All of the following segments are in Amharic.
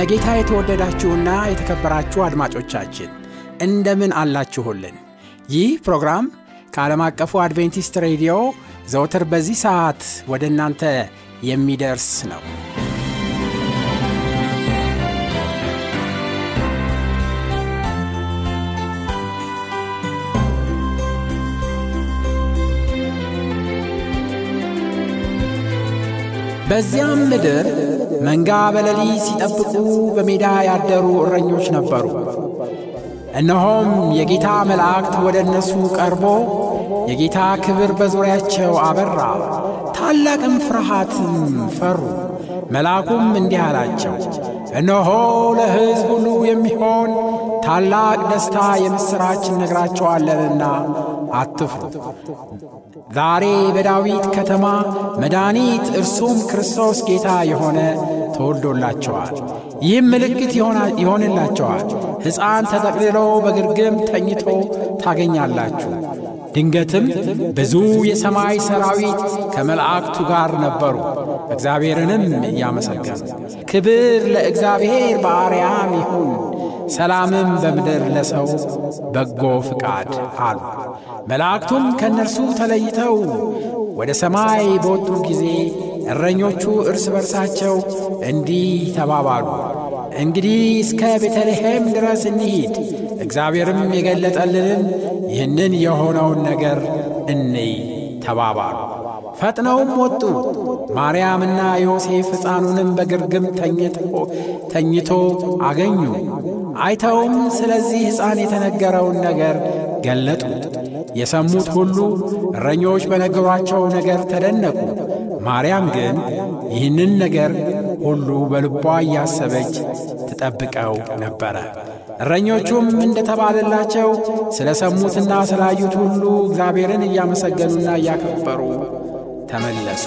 በጌታ የተወደዳችሁና የተከበራችሁ አድማጮቻችን እንደምን አላችሁልን? ይህ ፕሮግራም ከዓለም አቀፉ አድቬንቲስት ሬዲዮ ዘውትር በዚህ ሰዓት ወደ እናንተ የሚደርስ ነው። በዚያም ምድር መንጋ በሌሊት ሲጠብቁ በሜዳ ያደሩ እረኞች ነበሩ። እነሆም የጌታ መላእክት ወደ እነሱ ቀርቦ የጌታ ክብር በዙሪያቸው አበራ፣ ታላቅም ፍርሃትም ፈሩ። መልአኩም እንዲህ አላቸው፣ እነሆ ለሕዝብ ሁሉ የሚሆን ታላቅ ደስታ የምሥራች እነግራቸዋለንና አትፍሩ። ዛሬ በዳዊት ከተማ መድኃኒት እርሱም ክርስቶስ ጌታ የሆነ ተወልዶላቸዋል። ይህም ምልክት ይሆንላቸዋል፣ ሕፃን ተጠቅልሎ በግርግም ተኝቶ ታገኛላችሁ። ድንገትም ብዙ የሰማይ ሰራዊት ከመላእክቱ ጋር ነበሩ፣ እግዚአብሔርንም እያመሰገኑ ክብር ለእግዚአብሔር በአርያም ይሁን፣ ሰላምም በምድር ለሰው በጎ ፍቃድ አሉ። መላእክቱም ከእነርሱ ተለይተው ወደ ሰማይ በወጡ ጊዜ እረኞቹ እርስ በርሳቸው እንዲህ ተባባሉ፣ እንግዲህ እስከ ቤተልሔም ድረስ እንሂድ፣ እግዚአብሔርም የገለጠልንን ይህንን የሆነውን ነገር እንይ ተባባሉ። ፈጥነውም ወጡ። ማርያምና ዮሴፍ ሕፃኑንም በግርግም ተኝቶ አገኙ። አይተውም ስለዚህ ሕፃን የተነገረውን ነገር ገለጡ። የሰሙት ሁሉ እረኞች በነገሯቸው ነገር ተደነቁ። ማርያም ግን ይህንን ነገር ሁሉ በልቧ እያሰበች ትጠብቀው ነበረ። እረኞቹም እንደተባለላቸው ስለ ሰሙትና ስላዩት ሁሉ እግዚአብሔርን እያመሰገኑና እያከበሩ ተመለሱ።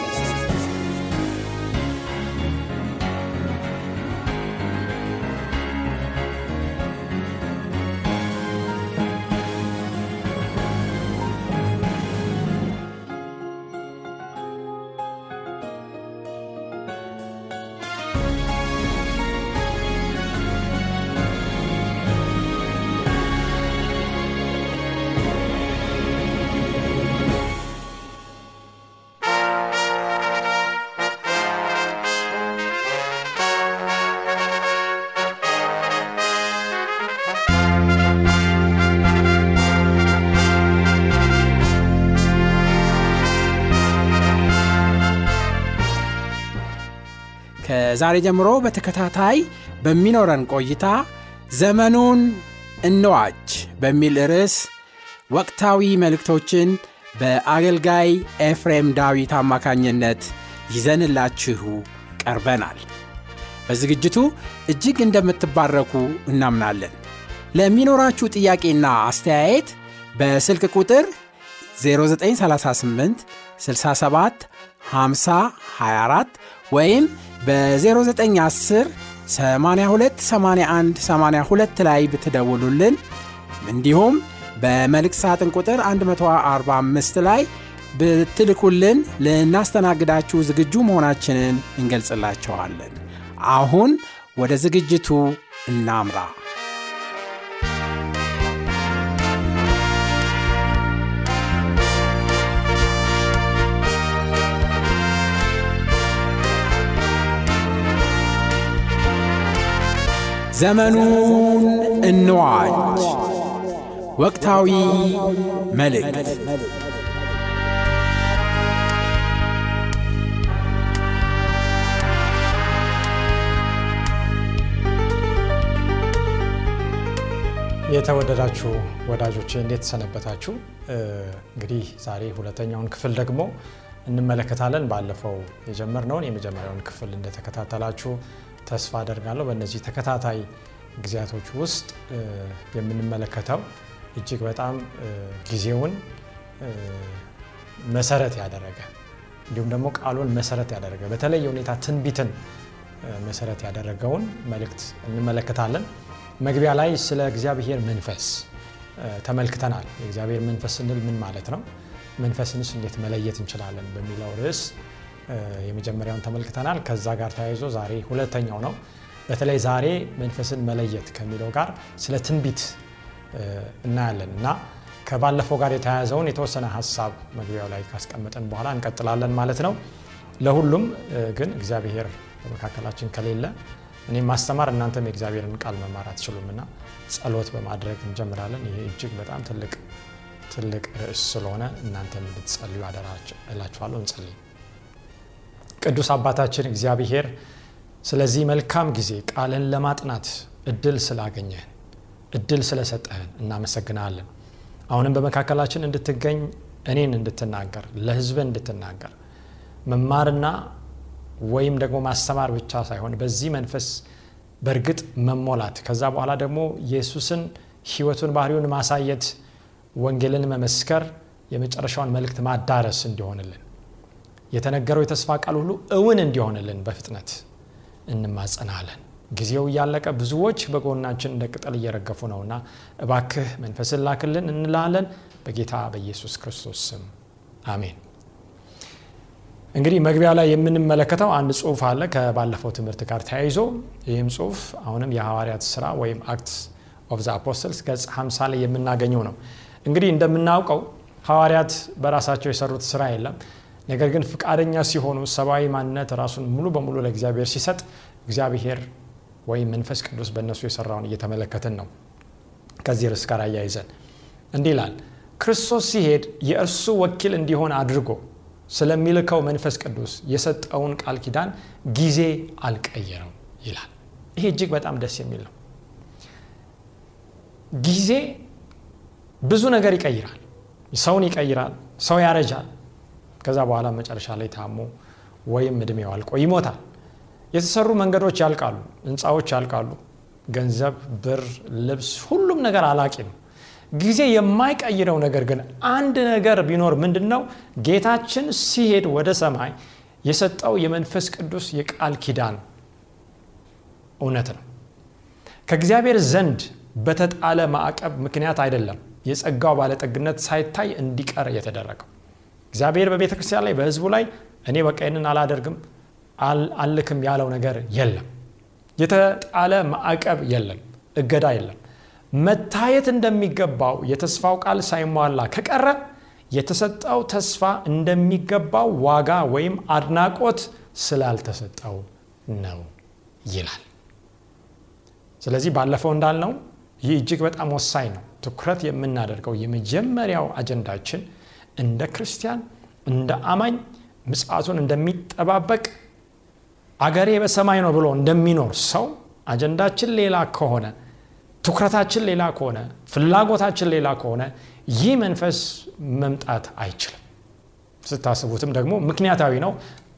ከዛሬ ጀምሮ በተከታታይ በሚኖረን ቆይታ ዘመኑን እንዋጅ በሚል ርዕስ ወቅታዊ መልእክቶችን በአገልጋይ ኤፍሬም ዳዊት አማካኝነት ይዘንላችሁ ቀርበናል። በዝግጅቱ እጅግ እንደምትባረኩ እናምናለን። ለሚኖራችሁ ጥያቄና አስተያየት በስልክ ቁጥር 0938 67 50 24 ወይም በ0910 82 81 82 ላይ ብትደውሉልን እንዲሁም በመልእክት ሳጥን ቁጥር 145 ላይ ብትልኩልን ልናስተናግዳችሁ ዝግጁ መሆናችንን እንገልጽላቸዋለን። አሁን ወደ ዝግጅቱ እናምራ። ዘመኑን እንዋጅ ወቅታዊ መልእክት የተወደዳችሁ ወዳጆቼ እንዴት ሰነበታችሁ? እንግዲህ ዛሬ ሁለተኛውን ክፍል ደግሞ እንመለከታለን። ባለፈው የጀመርነውን የመጀመሪያውን ክፍል እንደተከታተላችሁ ተስፋ አደርጋለሁ። በእነዚህ ተከታታይ ጊዜያቶች ውስጥ የምንመለከተው እጅግ በጣም ጊዜውን መሰረት ያደረገ እንዲሁም ደግሞ ቃሉን መሰረት ያደረገ በተለየ ሁኔታ ትንቢትን መሰረት ያደረገውን መልእክት እንመለከታለን። መግቢያ ላይ ስለ እግዚአብሔር መንፈስ ተመልክተናል። የእግዚአብሔር መንፈስ ስንል ምን ማለት ነው? መንፈስንስ እንዴት መለየት እንችላለን? በሚለው ርዕስ የመጀመሪያውን ተመልክተናል። ከዛ ጋር ተያይዞ ዛሬ ሁለተኛው ነው። በተለይ ዛሬ መንፈስን መለየት ከሚለው ጋር ስለ ትንቢት እናያለን እና ከባለፈው ጋር የተያያዘውን የተወሰነ ሀሳብ መግቢያው ላይ ካስቀመጠን በኋላ እንቀጥላለን ማለት ነው። ለሁሉም ግን እግዚአብሔር በመካከላችን ከሌለ እኔም ማስተማር እናንተም የእግዚአብሔርን ቃል መማር አትችሉም እና ጸሎት በማድረግ እንጀምራለን። ይሄ እጅግ በጣም ትልቅ ትልቅ ርዕስ ስለሆነ እናንተም እንድትጸልዩ አደራ እንጸልይ። ቅዱስ አባታችን እግዚአብሔር ስለዚህ መልካም ጊዜ ቃልን ለማጥናት እድል ስላገኘህን እድል ስለሰጠህን እናመሰግናለን። አሁንም በመካከላችን እንድትገኝ እኔን እንድትናገር ለሕዝብ እንድትናገር መማርና ወይም ደግሞ ማስተማር ብቻ ሳይሆን በዚህ መንፈስ በእርግጥ መሞላት ከዛ በኋላ ደግሞ ኢየሱስን ሕይወቱን ባህሪውን ማሳየት ወንጌልን መመስከር የመጨረሻውን መልእክት ማዳረስ እንዲሆንልን የተነገረው የተስፋ ቃል ሁሉ እውን እንዲሆንልን በፍጥነት እንማጸናለን። ጊዜው እያለቀ ብዙዎች በጎናችን እንደ ቅጠል እየረገፉ ነውና እባክህ መንፈስን ላክልን እንላለን። በጌታ በኢየሱስ ክርስቶስ ስም አሜን። እንግዲህ መግቢያ ላይ የምንመለከተው አንድ ጽሁፍ አለ ከባለፈው ትምህርት ጋር ተያይዞ ይህም ጽሁፍ አሁንም የሐዋርያት ስራ ወይም Acts of the Apostles ገጽ 50 ላይ የምናገኘው ነው። እንግዲህ እንደምናውቀው ሐዋርያት በራሳቸው የሰሩት ስራ የለም። ነገር ግን ፍቃደኛ ሲሆኑ ሰብአዊ ማንነት ራሱን ሙሉ በሙሉ ለእግዚአብሔር ሲሰጥ እግዚአብሔር ወይም መንፈስ ቅዱስ በእነሱ የሰራውን እየተመለከትን ነው። ከዚህ ርዕስ ጋር አያይዘን እንዲህ ይላል። ክርስቶስ ሲሄድ የእርሱ ወኪል እንዲሆን አድርጎ ስለሚልከው መንፈስ ቅዱስ የሰጠውን ቃል ኪዳን ጊዜ አልቀየረው ይላል። ይሄ እጅግ በጣም ደስ የሚል ነው። ጊዜ ብዙ ነገር ይቀይራል። ሰውን ይቀይራል። ሰው ያረጃል። ከዛ በኋላ መጨረሻ ላይ ታሞ ወይም እድሜው አልቆ ይሞታል። የተሰሩ መንገዶች ያልቃሉ፣ ህንፃዎች ያልቃሉ፣ ገንዘብ፣ ብር፣ ልብስ፣ ሁሉም ነገር አላቂ ነው። ጊዜ የማይቀይረው ነገር ግን አንድ ነገር ቢኖር ምንድን ነው? ጌታችን ሲሄድ ወደ ሰማይ የሰጠው የመንፈስ ቅዱስ የቃል ኪዳን እውነት ነው። ከእግዚአብሔር ዘንድ በተጣለ ማዕቀብ ምክንያት አይደለም የጸጋው ባለጠግነት ሳይታይ እንዲቀር የተደረገው። እግዚአብሔር በቤተ ክርስቲያን ላይ በህዝቡ ላይ እኔ በቃ ይህንን አላደርግም አልክም ያለው ነገር የለም። የተጣለ ማዕቀብ የለም። እገዳ የለም። መታየት እንደሚገባው የተስፋው ቃል ሳይሟላ ከቀረ የተሰጠው ተስፋ እንደሚገባው ዋጋ ወይም አድናቆት ስላልተሰጠው ነው ይላል። ስለዚህ ባለፈው እንዳልነው ይህ እጅግ በጣም ወሳኝ ነው። ትኩረት የምናደርገው የመጀመሪያው አጀንዳችን እንደ ክርስቲያን እንደ አማኝ ምጽአቱን እንደሚጠባበቅ አገሬ በሰማይ ነው ብሎ እንደሚኖር ሰው አጀንዳችን ሌላ ከሆነ ትኩረታችን ሌላ ከሆነ ፍላጎታችን ሌላ ከሆነ ይህ መንፈስ መምጣት አይችልም። ስታስቡትም ደግሞ ምክንያታዊ ነው።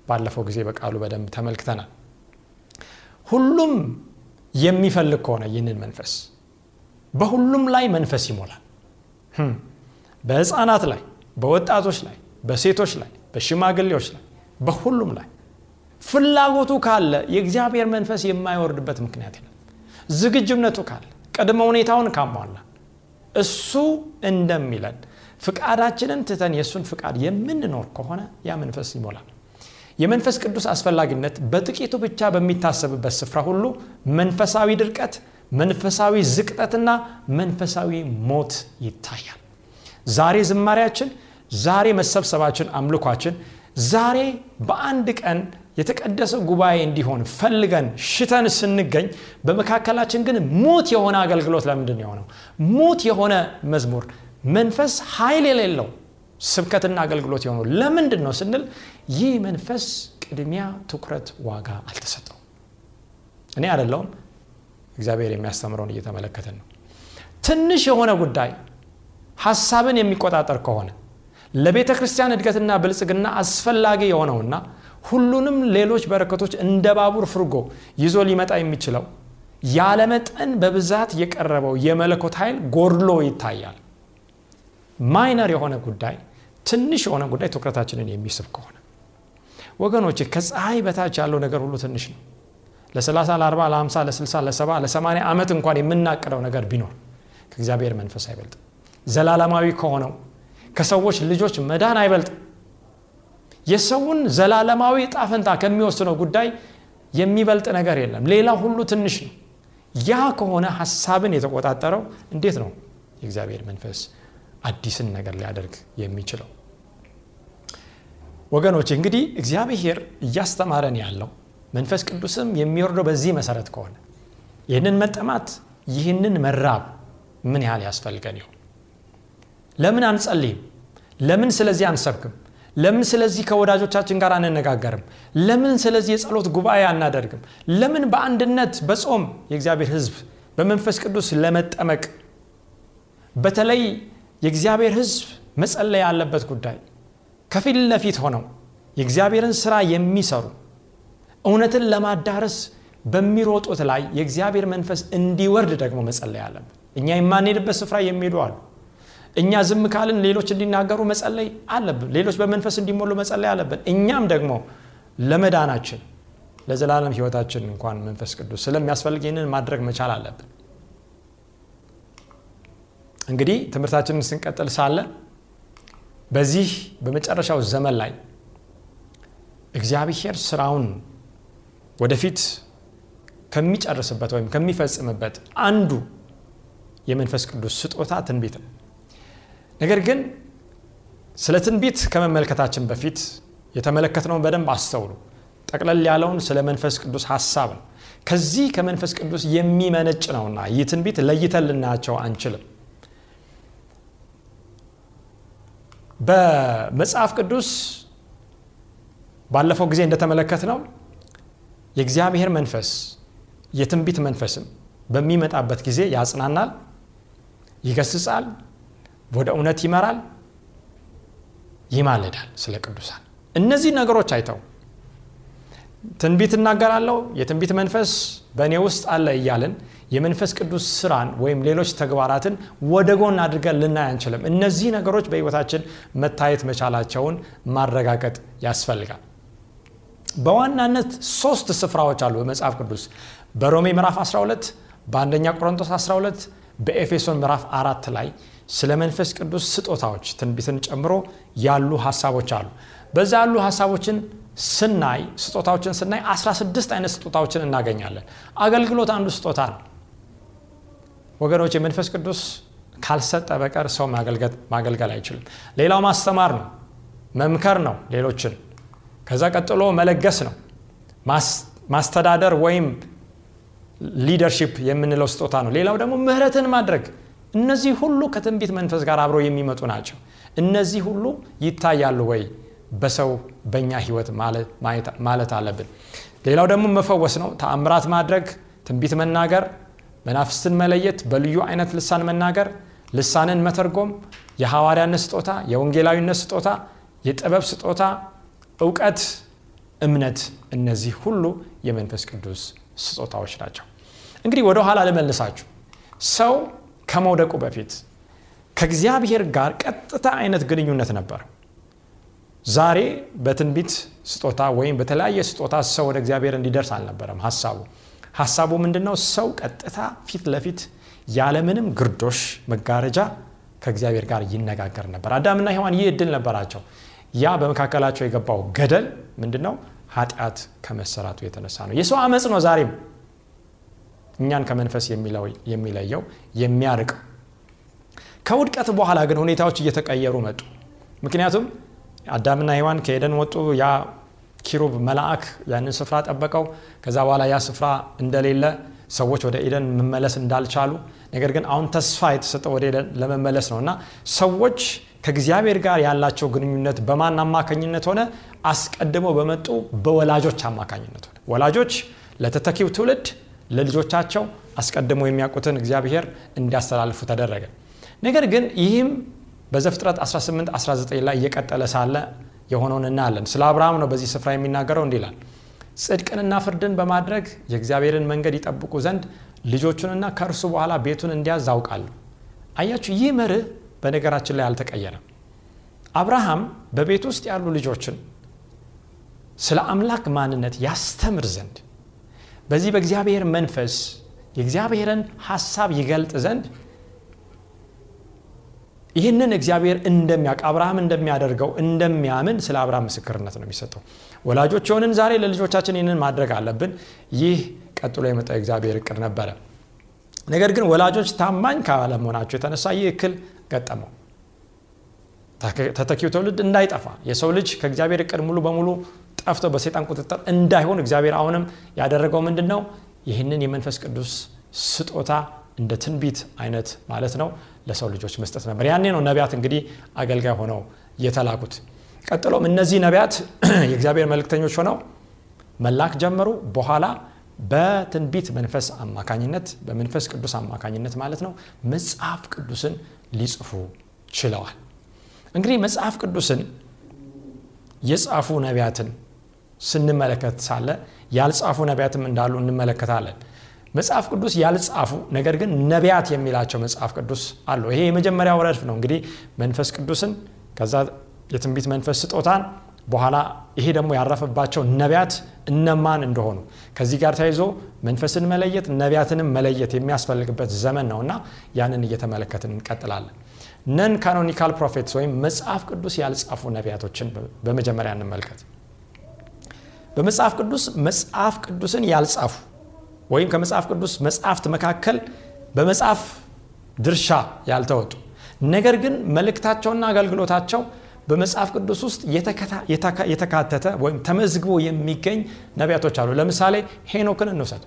ባለፈው ጊዜ በቃሉ በደንብ ተመልክተናል። ሁሉም የሚፈልግ ከሆነ ይህንን መንፈስ በሁሉም ላይ መንፈስ ይሞላል። በህፃናት ላይ፣ በወጣቶች ላይ፣ በሴቶች ላይ፣ በሽማግሌዎች ላይ፣ በሁሉም ላይ ፍላጎቱ ካለ የእግዚአብሔር መንፈስ የማይወርድበት ምክንያት የለም። ዝግጁነቱ ካለ ቅድመ ሁኔታውን ካሟላ እሱ እንደሚለን ፍቃዳችንን ትተን የእሱን ፍቃድ የምንኖር ከሆነ ያ መንፈስ ይሞላል። የመንፈስ ቅዱስ አስፈላጊነት በጥቂቱ ብቻ በሚታሰብበት ስፍራ ሁሉ መንፈሳዊ ድርቀት፣ መንፈሳዊ ዝቅጠትና መንፈሳዊ ሞት ይታያል። ዛሬ ዝማሬያችን፣ ዛሬ መሰብሰባችን፣ አምልኳችን ዛሬ በአንድ ቀን የተቀደሰ ጉባኤ እንዲሆን ፈልገን ሽተን ስንገኝ በመካከላችን ግን ሙት የሆነ አገልግሎት ለምንድን የሆነው? ሙት የሆነ መዝሙር፣ መንፈስ ኃይል የሌለው ስብከትና አገልግሎት የሆነው ለምንድን ነው ስንል ይህ መንፈስ ቅድሚያ ትኩረት ዋጋ አልተሰጠው። እኔ አይደለውም እግዚአብሔር የሚያስተምረውን እየተመለከተን ነው። ትንሽ የሆነ ጉዳይ ሀሳብን የሚቆጣጠር ከሆነ ለቤተ ክርስቲያን እድገትና ብልጽግና አስፈላጊ የሆነውና ሁሉንም ሌሎች በረከቶች እንደ ባቡር ፍርጎ ይዞ ሊመጣ የሚችለው ያለመጠን በብዛት የቀረበው የመለኮት ኃይል ጎድሎ ይታያል። ማይነር የሆነ ጉዳይ ትንሽ የሆነ ጉዳይ ትኩረታችንን የሚስብ ከሆነ ወገኖች ከፀሐይ በታች ያለው ነገር ሁሉ ትንሽ ነው። ለ30 ለ40 ለ50 ለ60 ለ70 ለ80 ዓመት እንኳን የምናቅደው ነገር ቢኖር ከእግዚአብሔር መንፈስ አይበልጥም። ዘላለማዊ ከሆነው ከሰዎች ልጆች መዳን አይበልጥም። የሰውን ዘላለማዊ ጣፈንታ ከሚወስነው ጉዳይ የሚበልጥ ነገር የለም። ሌላ ሁሉ ትንሽ ነው። ያ ከሆነ ሀሳብን የተቆጣጠረው እንዴት ነው የእግዚአብሔር መንፈስ አዲስን ነገር ሊያደርግ የሚችለው? ወገኖች እንግዲህ እግዚአብሔር እያስተማረን ያለው መንፈስ ቅዱስም የሚወርደው በዚህ መሰረት ከሆነ ይህንን መጠማት ይህንን መራብ ምን ያህል ያስፈልገን ይሆን? ለምን አንጸልይም? ለምን ስለዚህ አንሰብክም? ለምን ስለዚህ ከወዳጆቻችን ጋር አንነጋገርም? ለምን ስለዚህ የጸሎት ጉባኤ አናደርግም? ለምን በአንድነት በጾም የእግዚአብሔር ሕዝብ በመንፈስ ቅዱስ ለመጠመቅ በተለይ የእግዚአብሔር ሕዝብ መጸለይ ያለበት ጉዳይ ከፊት ለፊት ሆነው የእግዚአብሔርን ስራ የሚሰሩ እውነትን ለማዳረስ በሚሮጡት ላይ የእግዚአብሔር መንፈስ እንዲወርድ ደግሞ መጸለይ አለብን። እኛ የማንሄድበት ስፍራ የሚሄዱ አሉ። እኛ ዝም ካልን ሌሎች እንዲናገሩ መጸለይ አለብን። ሌሎች በመንፈስ እንዲሞሉ መጸለይ አለብን። እኛም ደግሞ ለመዳናችን ለዘላለም ህይወታችን እንኳን መንፈስ ቅዱስ ስለሚያስፈልግ ይህንን ማድረግ መቻል አለብን። እንግዲህ ትምህርታችንን ስንቀጥል ሳለ በዚህ በመጨረሻው ዘመን ላይ እግዚአብሔር ስራውን ወደፊት ከሚጨርስበት ወይም ከሚፈጽምበት አንዱ የመንፈስ ቅዱስ ስጦታ ትንቢት ነው። ነገር ግን ስለ ትንቢት ከመመልከታችን በፊት የተመለከትነውን በደንብ አስተውሉ። ጠቅለል ያለውን ስለ መንፈስ ቅዱስ ሀሳብ ነው። ከዚህ ከመንፈስ ቅዱስ የሚመነጭ ነውና ይህ ትንቢት ለይተን ልናያቸው አንችልም። በመጽሐፍ ቅዱስ ባለፈው ጊዜ እንደተመለከት ነው የእግዚአብሔር መንፈስ የትንቢት መንፈስም በሚመጣበት ጊዜ ያጽናናል፣ ይገስጻል፣ ወደ እውነት ይመራል፣ ይማልዳል ስለ ቅዱሳን። እነዚህ ነገሮች አይተው ትንቢት እናገራለሁ የትንቢት መንፈስ በእኔ ውስጥ አለ እያልን የመንፈስ ቅዱስ ስራን ወይም ሌሎች ተግባራትን ወደ ጎን አድርገን ልናይ አንችልም። እነዚህ ነገሮች በሕይወታችን መታየት መቻላቸውን ማረጋገጥ ያስፈልጋል። በዋናነት ሶስት ስፍራዎች አሉ በመጽሐፍ ቅዱስ በሮሜ ምዕራፍ 12 በአንደኛ ቆሮንቶስ 12 በኤፌሶን ምዕራፍ አራት ላይ ስለ መንፈስ ቅዱስ ስጦታዎች ትንቢትን ጨምሮ ያሉ ሀሳቦች አሉ። በዛ ያሉ ሀሳቦችን ስናይ ስጦታዎችን ስናይ 16 አይነት ስጦታዎችን እናገኛለን። አገልግሎት አንዱ ስጦታ ነው። ወገኖች የመንፈስ ቅዱስ ካልሰጠ በቀር ሰው ማገልገል አይችልም። ሌላው ማስተማር ነው፣ መምከር ነው ሌሎችን። ከዛ ቀጥሎ መለገስ ነው፣ ማስተዳደር ወይም ሊደርሺፕ የምንለው ስጦታ ነው። ሌላው ደግሞ ምህረትን ማድረግ። እነዚህ ሁሉ ከትንቢት መንፈስ ጋር አብረው የሚመጡ ናቸው። እነዚህ ሁሉ ይታያሉ ወይ በሰው በእኛ ህይወት ማለት አለብን። ሌላው ደግሞ መፈወስ ነው፣ ተአምራት ማድረግ፣ ትንቢት መናገር፣ መናፍስትን መለየት፣ በልዩ አይነት ልሳን መናገር፣ ልሳንን መተርጎም፣ የሐዋርያነት ስጦታ፣ የወንጌላዊነት ስጦታ፣ የጥበብ ስጦታ፣ እውቀት፣ እምነት፣ እነዚህ ሁሉ የመንፈስ ቅዱስ ስጦታዎች ናቸው። እንግዲህ ወደ ኋላ ልመልሳችሁ። ሰው ከመውደቁ በፊት ከእግዚአብሔር ጋር ቀጥታ አይነት ግንኙነት ነበር። ዛሬ በትንቢት ስጦታ ወይም በተለያየ ስጦታ ሰው ወደ እግዚአብሔር እንዲደርስ አልነበረም ሀሳቡ። ሀሳቡ ምንድን ነው? ሰው ቀጥታ ፊት ለፊት ያለምንም ግርዶሽ መጋረጃ ከእግዚአብሔር ጋር ይነጋገር ነበር። አዳምና ሔዋን ይህ እድል ነበራቸው። ያ በመካከላቸው የገባው ገደል ምንድን ነው? ኃጢአት ከመሰራቱ የተነሳ ነው። የሰው አመፅ ነው ዛሬም እኛን ከመንፈስ የሚለየው የሚያርቀው። ከውድቀት በኋላ ግን ሁኔታዎች እየተቀየሩ መጡ። ምክንያቱም አዳምና ሔዋን ከኤደን ወጡ። ያ ኪሩብ መልአክ ያንን ስፍራ ጠበቀው። ከዛ በኋላ ያ ስፍራ እንደሌለ ሰዎች ወደ ኤደን መመለስ እንዳልቻሉ፣ ነገር ግን አሁን ተስፋ የተሰጠው ወደ ኤደን ለመመለስ ነው እና ሰዎች ከእግዚአብሔር ጋር ያላቸው ግንኙነት በማን አማካኝነት ሆነ? አስቀድመው በመጡ በወላጆች አማካኝነት ሆነ። ወላጆች ለተተኪው ትውልድ ለልጆቻቸው አስቀድመው የሚያውቁትን እግዚአብሔር እንዲያስተላልፉ ተደረገ። ነገር ግን ይህም በዘፍጥረት 18 19 ላይ እየቀጠለ ሳለ የሆነውን እናያለን። ስለ አብርሃም ነው በዚህ ስፍራ የሚናገረው እንዲህ ጽድቅንና ፍርድን በማድረግ የእግዚአብሔርን መንገድ ይጠብቁ ዘንድ ልጆቹንና ከእርሱ በኋላ ቤቱን እንዲያዝ አውቃለሁ። አያችሁ ይህ መርህ በነገራችን ላይ አልተቀየረም። አብርሃም በቤት ውስጥ ያሉ ልጆችን ስለ አምላክ ማንነት ያስተምር ዘንድ በዚህ በእግዚአብሔር መንፈስ የእግዚአብሔርን ሀሳብ ይገልጥ ዘንድ ይህንን እግዚአብሔር እንደሚያውቅ አብርሃም እንደሚያደርገው እንደሚያምን ስለ አብርሃም ምስክርነት ነው የሚሰጠው። ወላጆች የሆንን ዛሬ ለልጆቻችን ይህንን ማድረግ አለብን። ይህ ቀጥሎ የመጣው የእግዚአብሔር እቅድ ነበረ። ነገር ግን ወላጆች ታማኝ ካለመሆናቸው የተነሳ ይህ እክል ገጠመው። ተተኪው ትውልድ እንዳይጠፋ የሰው ልጅ ከእግዚአብሔር እቅድ ሙሉ በሙሉ ጠፍቶ በሰይጣን ቁጥጥር እንዳይሆን እግዚአብሔር አሁንም ያደረገው ምንድን ነው ይህንን የመንፈስ ቅዱስ ስጦታ እንደ ትንቢት አይነት ማለት ነው ለሰው ልጆች መስጠት ነበር። ያኔ ነው ነቢያት እንግዲህ አገልጋይ ሆነው የተላኩት። ቀጥሎም እነዚህ ነቢያት የእግዚአብሔር መልእክተኞች ሆነው መላክ ጀመሩ። በኋላ በትንቢት መንፈስ አማካኝነት በመንፈስ ቅዱስ አማካኝነት ማለት ነው መጽሐፍ ቅዱስን ሊጽፉ ችለዋል። እንግዲህ መጽሐፍ ቅዱስን የጻፉ ነቢያትን ስንመለከት ሳለ ያልጻፉ ነቢያትም እንዳሉ እንመለከታለን። መጽሐፍ ቅዱስ ያልጻፉ ነገር ግን ነቢያት የሚላቸው መጽሐፍ ቅዱስ አሉ። ይሄ የመጀመሪያው ረድፍ ነው። እንግዲህ መንፈስ ቅዱስን ከዛ የትንቢት መንፈስ ስጦታን በኋላ ይሄ ደግሞ ያረፈባቸው ነቢያት እነማን እንደሆኑ። ከዚህ ጋር ተያይዞ መንፈስን መለየት ነቢያትንም መለየት የሚያስፈልግበት ዘመን ነው እና ያንን እየተመለከትን እንቀጥላለን። non canonical prophets ወይም መጽሐፍ ቅዱስ ያልጻፉ ነቢያቶችን በመጀመሪያ እንመልከት በመጽሐፍ ቅዱስ መጽሐፍ ቅዱስን ያልጻፉ ወይም ከመጽሐፍ ቅዱስ መጽሐፍት መካከል በመጽሐፍ ድርሻ ያልተወጡ ነገር ግን መልእክታቸውና አገልግሎታቸው በመጽሐፍ ቅዱስ ውስጥ የተካተተ ወይም ተመዝግቦ የሚገኝ ነቢያቶች አሉ። ለምሳሌ ሄኖክን እንውሰድ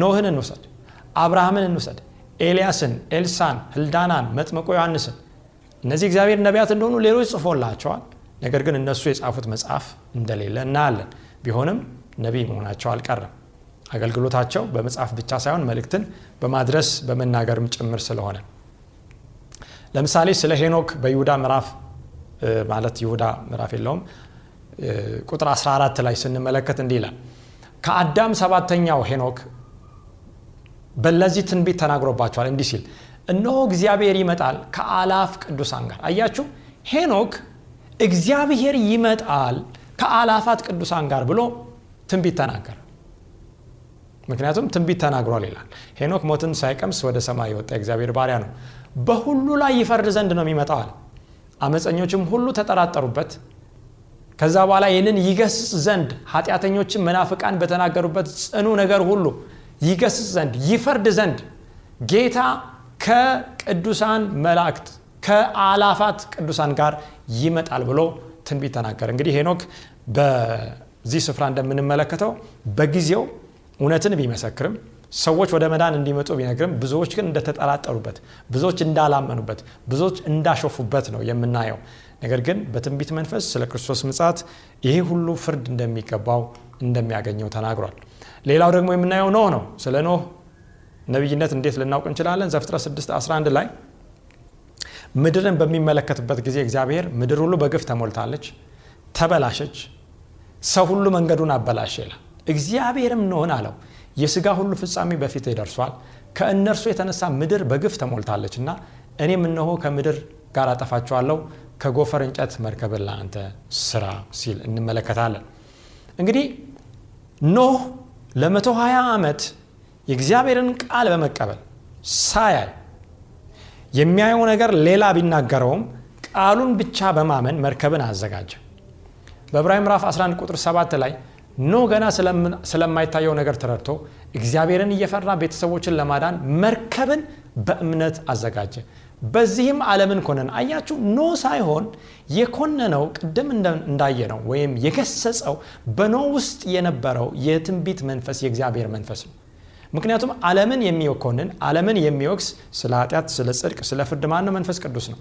ኖህን እንውሰድ አብርሃምን እንውሰድ ኤልያስን ኤልሳን ህልዳናን መጥመቆ ዮሐንስን እነዚህ እግዚአብሔር ነቢያት እንደሆኑ ሌሎች ጽፎላቸዋል። ነገር ግን እነሱ የጻፉት መጽሐፍ እንደሌለ እናያለን ቢሆንም ነቢይ መሆናቸው አልቀረም። አገልግሎታቸው በመጽሐፍ ብቻ ሳይሆን መልእክትን በማድረስ በመናገርም ጭምር ስለሆነ። ለምሳሌ ስለ ሄኖክ በይሁዳ ምዕራፍ ማለት ይሁዳ ምዕራፍ የለውም ቁጥር 14 ላይ ስንመለከት እንዲህ ይላል ከአዳም ሰባተኛው ሄኖክ በለዚህ ትንቢት ተናግሮባቸዋል። እንዲህ ሲል እነሆ እግዚአብሔር ይመጣል ከአላፍ ቅዱሳን ጋር። አያችሁ ሄኖክ እግዚአብሔር ይመጣል ከአላፋት ቅዱሳን ጋር ብሎ ትንቢት ተናገረ። ምክንያቱም ትንቢት ተናግሯል ይላል። ሄኖክ ሞትን ሳይቀምስ ወደ ሰማይ የወጣ እግዚአብሔር ባሪያ ነው። በሁሉ ላይ ይፈርድ ዘንድ ነው የሚመጣዋል አመፀኞችም ሁሉ ተጠራጠሩበት። ከዛ በኋላ ይህንን ይገስጽ ዘንድ ኃጢአተኞችም መናፍቃን በተናገሩበት ጽኑ ነገር ሁሉ ይገስጽ ዘንድ ይፈርድ ዘንድ ጌታ ከቅዱሳን መላእክት ከአላፋት ቅዱሳን ጋር ይመጣል ብሎ ትንቢት ተናገረ። እንግዲህ ሄኖክ በዚህ ስፍራ እንደምንመለከተው በጊዜው እውነትን ቢመሰክርም ሰዎች ወደ መዳን እንዲመጡ ቢነግርም ብዙዎች ግን እንደተጠራጠሩበት ብዙዎች እንዳላመኑበት ብዙዎች እንዳሾፉበት ነው የምናየው። ነገር ግን በትንቢት መንፈስ ስለ ክርስቶስ ምጻት ይሄ ሁሉ ፍርድ እንደሚገባው እንደሚያገኘው ተናግሯል። ሌላው ደግሞ የምናየው ኖህ ነው። ስለ ኖህ ነቢይነት እንዴት ልናውቅ እንችላለን? ዘፍጥረት 6 11 ላይ ምድርን በሚመለከትበት ጊዜ እግዚአብሔር ምድር ሁሉ በግፍ ተሞልታለች ተበላሸች። ሰው ሁሉ መንገዱን አበላሸ ይላል። እግዚአብሔርም ኖህን አለው። የስጋ ሁሉ ፍጻሜ በፊት ደርሷል። ከእነርሱ የተነሳ ምድር በግፍ ተሞልታለች እና እኔም እነሆ ከምድር ጋር አጠፋቸዋለሁ ከጎፈር እንጨት መርከብን ለአንተ ስራ ሲል እንመለከታለን። እንግዲህ ኖህ ለመቶ 20 ዓመት የእግዚአብሔርን ቃል በመቀበል ሳያይ የሚያየው ነገር ሌላ ቢናገረውም ቃሉን ብቻ በማመን መርከብን አዘጋጀ በዕብራውያን ምዕራፍ 11 ቁጥር 7 ላይ ኖ ገና ስለማይታየው ነገር ተረድቶ እግዚአብሔርን እየፈራ ቤተሰቦችን ለማዳን መርከብን በእምነት አዘጋጀ። በዚህም ዓለምን ኮነን። አያችሁ ኖ ሳይሆን የኮነነው ቅድም እንዳየነው ወይም የገሰጸው በኖ ውስጥ የነበረው የትንቢት መንፈስ የእግዚአብሔር መንፈስ ነው። ምክንያቱም ዓለምን የሚኮንን ዓለምን የሚወቅስ ስለ ኃጢአት ስለ ጽድቅ ስለ ፍርድ ማነው? መንፈስ ቅዱስ ነው።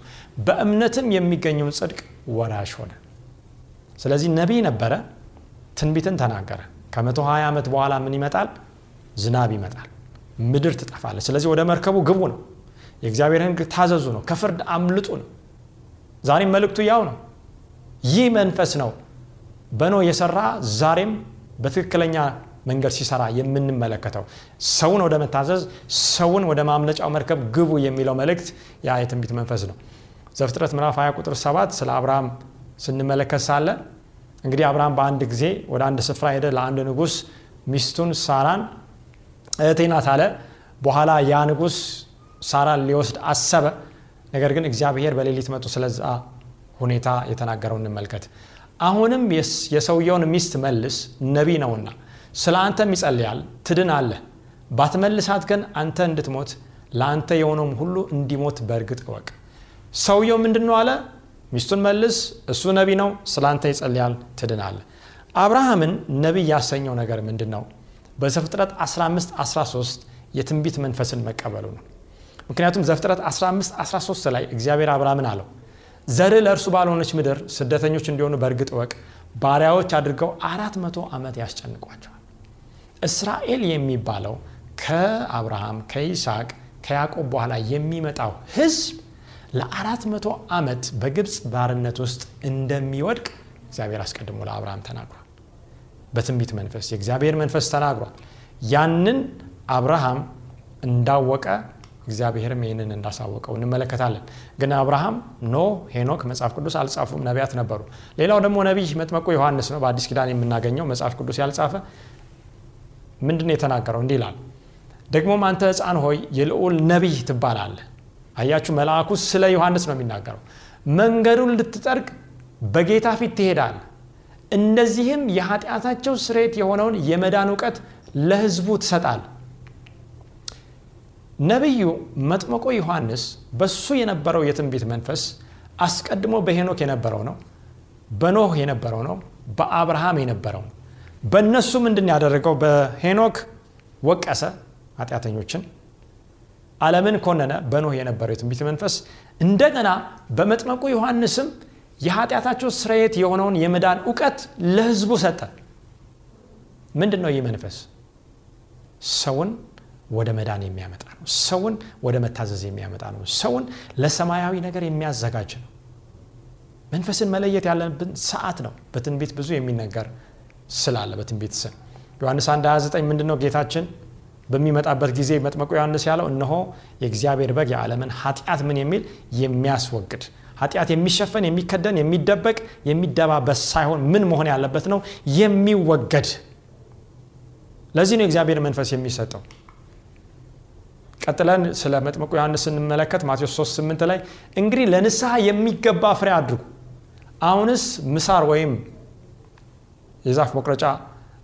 በእምነትም የሚገኘውን ጽድቅ ወራሽ ሆነ ስለዚህ ነቢይ ነበረ ትንቢትን ተናገረ። ከመቶ 20 ዓመት በኋላ ምን ይመጣል? ዝናብ ይመጣል ምድር ትጠፋለች። ስለዚህ ወደ መርከቡ ግቡ ነው። የእግዚአብሔር ህግ ታዘዙ ነው። ከፍርድ አምልጡ ነው። ዛሬም መልእክቱ ያው ነው። ይህ መንፈስ ነው በኖ የሰራ ዛሬም በትክክለኛ መንገድ ሲሰራ የምንመለከተው። ሰውን ወደ መታዘዝ ሰውን ወደ ማምለጫው መርከብ ግቡ የሚለው መልእክት ያ የትንቢት መንፈስ ነው። ዘፍጥረት ምዕራፍ 20 ቁጥር 7 ስለ አብርሃም ስንመለከት ሳለ እንግዲህ አብርሃም በአንድ ጊዜ ወደ አንድ ስፍራ ሄደ። ለአንድ ንጉሥ ሚስቱን ሳራን እህቴ አለ። በኋላ ያ ንጉሥ ሳራን ሊወስድ አሰበ። ነገር ግን እግዚአብሔር በሌሊት መጡ። ስለዛ ሁኔታ የተናገረው እንመልከት። አሁንም የሰውየውን ሚስት መልስ፣ ነቢይ ነውና ስለ አንተም ይጸልያል፣ ትድን አለ። ባትመልሳት ግን አንተ እንድትሞት ለአንተ የሆነውም ሁሉ እንዲሞት በእርግጥ እወቅ። ሰውየው ምንድን ነው አለ? ሚስቱን መልስ፣ እሱ ነቢይ ነው፣ ስለ አንተ ይጸልያል፣ ትድን አለ። አብርሃምን ነቢይ ያሰኘው ነገር ምንድን ነው? በዘፍጥረት 15 13 የትንቢት መንፈስን መቀበሉ ነው። ምክንያቱም ዘፍጥረት 15 13 ላይ እግዚአብሔር አብርሃምን አለው ዘር ለእርሱ ባልሆነች ምድር ስደተኞች እንዲሆኑ በእርግጥ እወቅ፣ ባሪያዎች አድርገው አራት መቶ ዓመት ያስጨንቋቸዋል። እስራኤል የሚባለው ከአብርሃም ከይስሐቅ ከያዕቆብ በኋላ የሚመጣው ሕዝብ ለአራት መቶ ዓመት በግብፅ ባርነት ውስጥ እንደሚወድቅ እግዚአብሔር አስቀድሞ ለአብርሃም ተናግሯል። በትንቢት መንፈስ የእግዚአብሔር መንፈስ ተናግሯል። ያንን አብርሃም እንዳወቀ እግዚአብሔርም ይህንን እንዳሳወቀው እንመለከታለን። ግን አብርሃም፣ ኖህ፣ ሄኖክ መጽሐፍ ቅዱስ አልጻፉም፣ ነቢያት ነበሩ። ሌላው ደግሞ ነቢይ መጥመቁ ዮሐንስ ነው። በአዲስ ኪዳን የምናገኘው መጽሐፍ ቅዱስ ያልጻፈ ምንድን የተናገረው? እንዲህ ይላል፣ ደግሞም አንተ ሕፃን ሆይ የልዑል ነቢይ ትባላለህ። አያችሁ፣ መልአኩ ስለ ዮሐንስ ነው የሚናገረው። መንገዱን ልትጠርግ በጌታ ፊት ትሄዳለህ፣ እንደዚህም የኃጢአታቸው ስርየት የሆነውን የመዳን እውቀት ለሕዝቡ ትሰጣል። ነቢዩ መጥመቆ ዮሐንስ በሱ የነበረው የትንቢት መንፈስ አስቀድሞ በሄኖክ የነበረው ነው፣ በኖህ የነበረው ነው፣ በአብርሃም የነበረው ነው። በእነሱ ምንድን ያደረገው? በሄኖክ ወቀሰ ኃጢአተኞችን፣ ዓለምን ኮነነ። በኖህ የነበረው የትንቢት መንፈስ እንደገና በመጥመቁ ዮሐንስም የኃጢአታቸው ስርየት የሆነውን የመዳን እውቀት ለሕዝቡ ሰጠ። ምንድን ነው ይህ መንፈስ? ሰውን ወደ መዳን የሚያመጣ ነው። ሰውን ወደ መታዘዝ የሚያመጣ ነው። ሰውን ለሰማያዊ ነገር የሚያዘጋጅ ነው። መንፈስን መለየት ያለብን ሰዓት ነው። በትንቢት ብዙ የሚነገር ስላለ በትንቢት ስም ዮሐንስ 1 29 ምንድን ነው ጌታችን በሚመጣበት ጊዜ መጥመቁ ዮሐንስ ያለው እነሆ የእግዚአብሔር በግ የዓለምን ኃጢአት ምን የሚል የሚያስወግድ ኃጢአት የሚሸፈን የሚከደን የሚደበቅ የሚደባበስ ሳይሆን ምን መሆን ያለበት ነው? የሚወገድ። ለዚህ ነው የእግዚአብሔር መንፈስ የሚሰጠው። ቀጥለን ስለ መጥምቁ ዮሐንስ ስንመለከት ማቴዎስ 3 8 ላይ እንግዲህ ለንስሐ የሚገባ ፍሬ አድርጉ። አሁንስ ምሳር ወይም የዛፍ መቁረጫ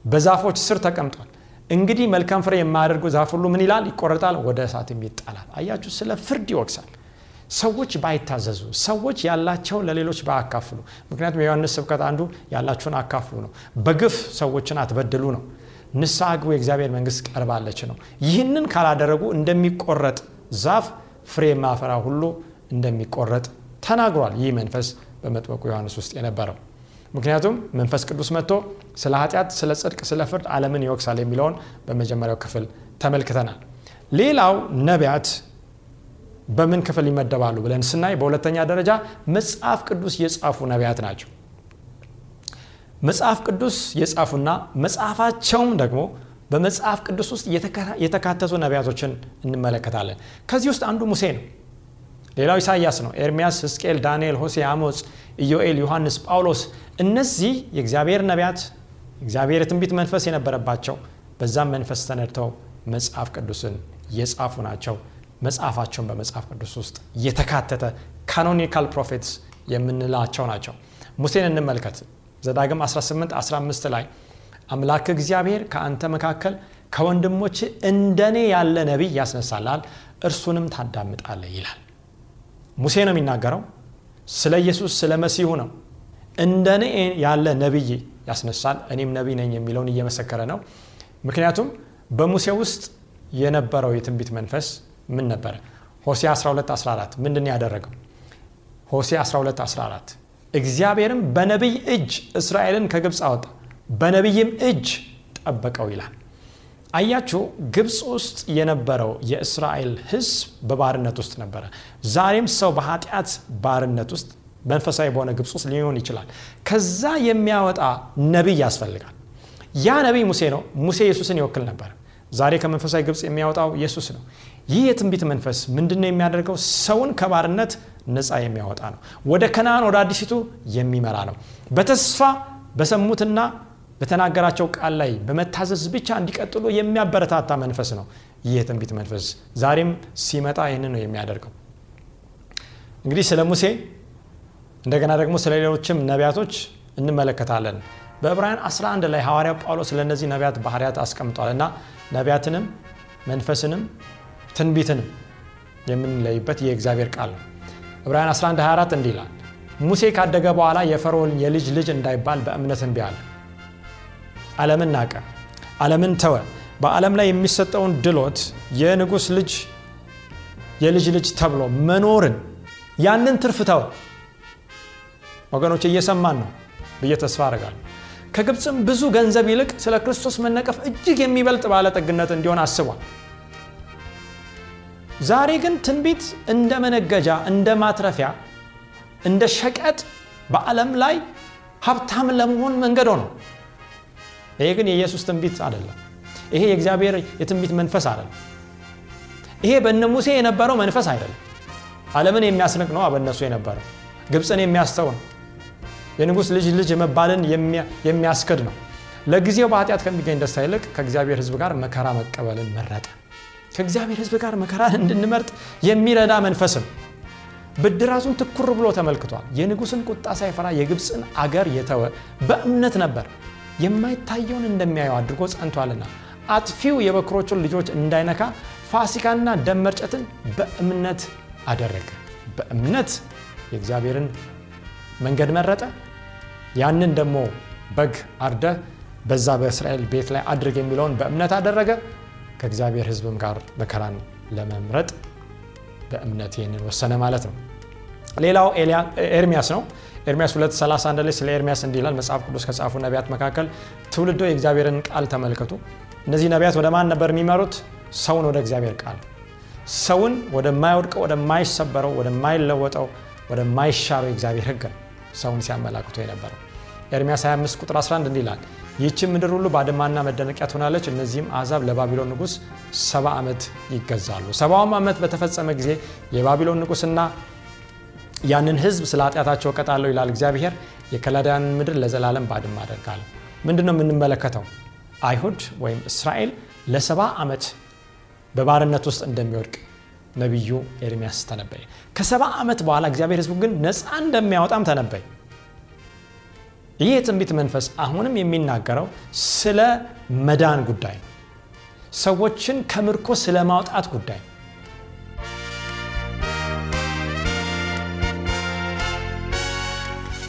በዛፎች ስር ተቀምጧል እንግዲህ መልካም ፍሬ የማያደርጉ ዛፍ ሁሉ ምን ይላል? ይቆረጣል ወደ እሳትም ይጣላል። አያችሁ ስለ ፍርድ ይወቅሳል። ሰዎች ባይታዘዙ ሰዎች ያላቸውን ለሌሎች ባያካፍሉ። ምክንያቱም የዮሐንስ ስብከት አንዱ ያላችሁን አካፍሉ ነው። በግፍ ሰዎችን አትበድሉ ነው። ንስሐ ግቡ የእግዚአብሔር መንግስት ቀርባለች ነው። ይህንን ካላደረጉ እንደሚቆረጥ ዛፍ ፍሬ ማፈራ ሁሉ እንደሚቆረጥ ተናግሯል። ይህ መንፈስ በመጥመቁ ዮሐንስ ውስጥ የነበረው ምክንያቱም መንፈስ ቅዱስ መጥቶ ስለ ኃጢአት ስለ ጽድቅ ስለ ፍርድ አለምን ይወቅሳል የሚለውን በመጀመሪያው ክፍል ተመልክተናል። ሌላው ነቢያት በምን ክፍል ይመደባሉ ብለን ስናይ በሁለተኛ ደረጃ መጽሐፍ ቅዱስ የጻፉ ነቢያት ናቸው። መጽሐፍ ቅዱስ የጻፉና መጽሐፋቸውም ደግሞ በመጽሐፍ ቅዱስ ውስጥ የተካተቱ ነቢያቶችን እንመለከታለን። ከዚህ ውስጥ አንዱ ሙሴ ነው ሌላው ኢሳያስ ነው። ኤርሚያስ ሕዝቅኤል ዳንኤል ሆሴ አሞጽ ኢዮኤል ዮሐንስ ጳውሎስ እነዚህ የእግዚአብሔር ነቢያት እግዚአብሔር የትንቢት መንፈስ የነበረባቸው በዛም መንፈስ ተነድተው መጽሐፍ ቅዱስን የጻፉ ናቸው። መጽሐፋቸውን በመጽሐፍ ቅዱስ ውስጥ የተካተተ canonical prophets የምንላቸው ናቸው። ሙሴን እንመልከት። ዘዳግም 18 15 ላይ አምላክ እግዚአብሔር ከአንተ መካከል ከወንድሞች እንደኔ ያለ ነቢይ ያስነሳልሃል እርሱንም ታዳምጣለህ ይላል ሙሴ ነው የሚናገረው? ስለ ኢየሱስ ስለ መሲሁ ነው። እንደኔ ያለ ነቢይ ያስነሳል እኔም ነቢይ ነኝ የሚለውን እየመሰከረ ነው። ምክንያቱም በሙሴ ውስጥ የነበረው የትንቢት መንፈስ ምን ነበረ? ሆሴ 12 14 ምንድን ያደረገው? ሆሴ 12 14 እግዚአብሔርም በነቢይ እጅ እስራኤልን ከግብፅ አወጣ በነቢይም እጅ ጠበቀው ይላል አያችሁ ግብፅ ውስጥ የነበረው የእስራኤል ህዝብ በባርነት ውስጥ ነበረ ዛሬም ሰው በኃጢአት ባርነት ውስጥ መንፈሳዊ በሆነ ግብፅ ውስጥ ሊሆን ይችላል። ከዛ የሚያወጣ ነቢይ ያስፈልጋል። ያ ነቢይ ሙሴ ነው። ሙሴ ኢየሱስን ይወክል ነበር። ዛሬ ከመንፈሳዊ ግብፅ የሚያወጣው ኢየሱስ ነው። ይህ የትንቢት መንፈስ ምንድን ነው የሚያደርገው? ሰውን ከባርነት ነፃ የሚያወጣ ነው። ወደ ከነአን ወደ አዲሲቱ የሚመራ ነው። በተስፋ በሰሙትና በተናገራቸው ቃል ላይ በመታዘዝ ብቻ እንዲቀጥሉ የሚያበረታታ መንፈስ ነው። ይህ የትንቢት መንፈስ ዛሬም ሲመጣ ይህንን ነው የሚያደርገው። እንግዲህ ስለ ሙሴ እንደገና ደግሞ ስለ ሌሎችም ነቢያቶች እንመለከታለን። በዕብራውያን 11 ላይ ሐዋርያው ጳውሎስ ስለ እነዚህ ነቢያት ባህርያት አስቀምጧል እና ነቢያትንም መንፈስንም ትንቢትንም የምንለይበት የእግዚአብሔር ቃል ነው። ዕብራውያን 11 24 እንዲህ ይላል፣ ሙሴ ካደገ በኋላ የፈርዖን የልጅ ልጅ እንዳይባል በእምነት አለ። ዓለምን ናቀ፣ ዓለምን ተወ። በዓለም ላይ የሚሰጠውን ድሎት የንጉሥ ልጅ የልጅ ልጅ ተብሎ መኖርን ያንን ትርፍ ተወ። ወገኖች እየሰማን ነው ብዬ ተስፋ አደርጋለሁ። ከግብፅም ብዙ ገንዘብ ይልቅ ስለ ክርስቶስ መነቀፍ እጅግ የሚበልጥ ባለጠግነት እንዲሆን አስቧል። ዛሬ ግን ትንቢት እንደ መነገጃ፣ እንደ ማትረፊያ፣ እንደ ሸቀጥ በዓለም ላይ ሀብታም ለመሆን መንገድ ነው። ይሄ ግን የኢየሱስ ትንቢት አይደለም። ይሄ የእግዚአብሔር የትንቢት መንፈስ አይደለም። ይሄ በእነ ሙሴ የነበረው መንፈስ አይደለም። ዓለምን የሚያስንቅ ነው በእነሱ የነበረው። ግብፅን የሚያስተው ነው። የንጉሥ ልጅ ልጅ የመባልን የሚያስክድ ነው። ለጊዜው በኃጢአት ከሚገኝ ደስታ ይልቅ ከእግዚአብሔር ሕዝብ ጋር መከራ መቀበልን መረጠ። ከእግዚአብሔር ሕዝብ ጋር መከራን እንድንመርጥ የሚረዳ መንፈስም ብድራቱን ትኩር ብሎ ተመልክቷል። የንጉሥን ቁጣ ሳይፈራ የግብፅን አገር የተወ በእምነት ነበር። የማይታየውን እንደሚያየው አድርጎ ጸንቷልና አጥፊው የበኩሮቹን ልጆች እንዳይነካ ፋሲካና ደም መርጨትን በእምነት አደረገ። በእምነት የእግዚአብሔርን መንገድ መረጠ። ያንን ደግሞ በግ አርደ በዛ በእስራኤል ቤት ላይ አድርግ የሚለውን በእምነት አደረገ። ከእግዚአብሔር ሕዝብም ጋር መከራን ለመምረጥ በእምነት ይህንን ወሰነ ማለት ነው። ሌላው ኤርሚያስ ነው። ኤርሚያስ 231 ላይ ስለ ኤርሚያስ እንዲህ ይላል። መጽሐፍ ቅዱስ ከጻፉ ነቢያት መካከል ትውልዶ የእግዚአብሔርን ቃል ተመልከቱ። እነዚህ ነቢያት ወደ ማን ነበር የሚመሩት? ሰውን ወደ እግዚአብሔር ቃል፣ ሰውን ወደማይወድቀው፣ ወደማይሰበረው፣ ወደማይለወጠው፣ ወደማይሻረው የእግዚአብሔር ሕግ ሰውን ሲያመላክቱ የነበረው። ኤርሚያስ 25 ቁጥር 11 እንዲህ ይላል ይህችን ምድር ሁሉ ባድማና መደነቂያ ትሆናለች። እነዚህም አሕዛብ ለባቢሎን ንጉሥ ሰባ ዓመት ይገዛሉ። ሰባውም ዓመት በተፈጸመ ጊዜ የባቢሎን ንጉሥና ያንን ሕዝብ ስለ ኃጢአታቸው እቀጣለሁ ይላል እግዚአብሔር። የከላዳውያንን ምድር ለዘላለም ባድማ አደርጋለሁ። ምንድን ነው የምንመለከተው? አይሁድ ወይም እስራኤል ለሰባ ዓመት በባርነት ውስጥ እንደሚወድቅ ነቢዩ ኤርሚያስ ተነበየ። ከሰባ ዓመት በኋላ እግዚአብሔር ሕዝቡ ግን ነፃ እንደሚያወጣም ተነበየ። ይህ የትንቢት መንፈስ አሁንም የሚናገረው ስለ መዳን ጉዳይ ነው። ሰዎችን ከምርኮ ስለ ማውጣት ጉዳይ ነው።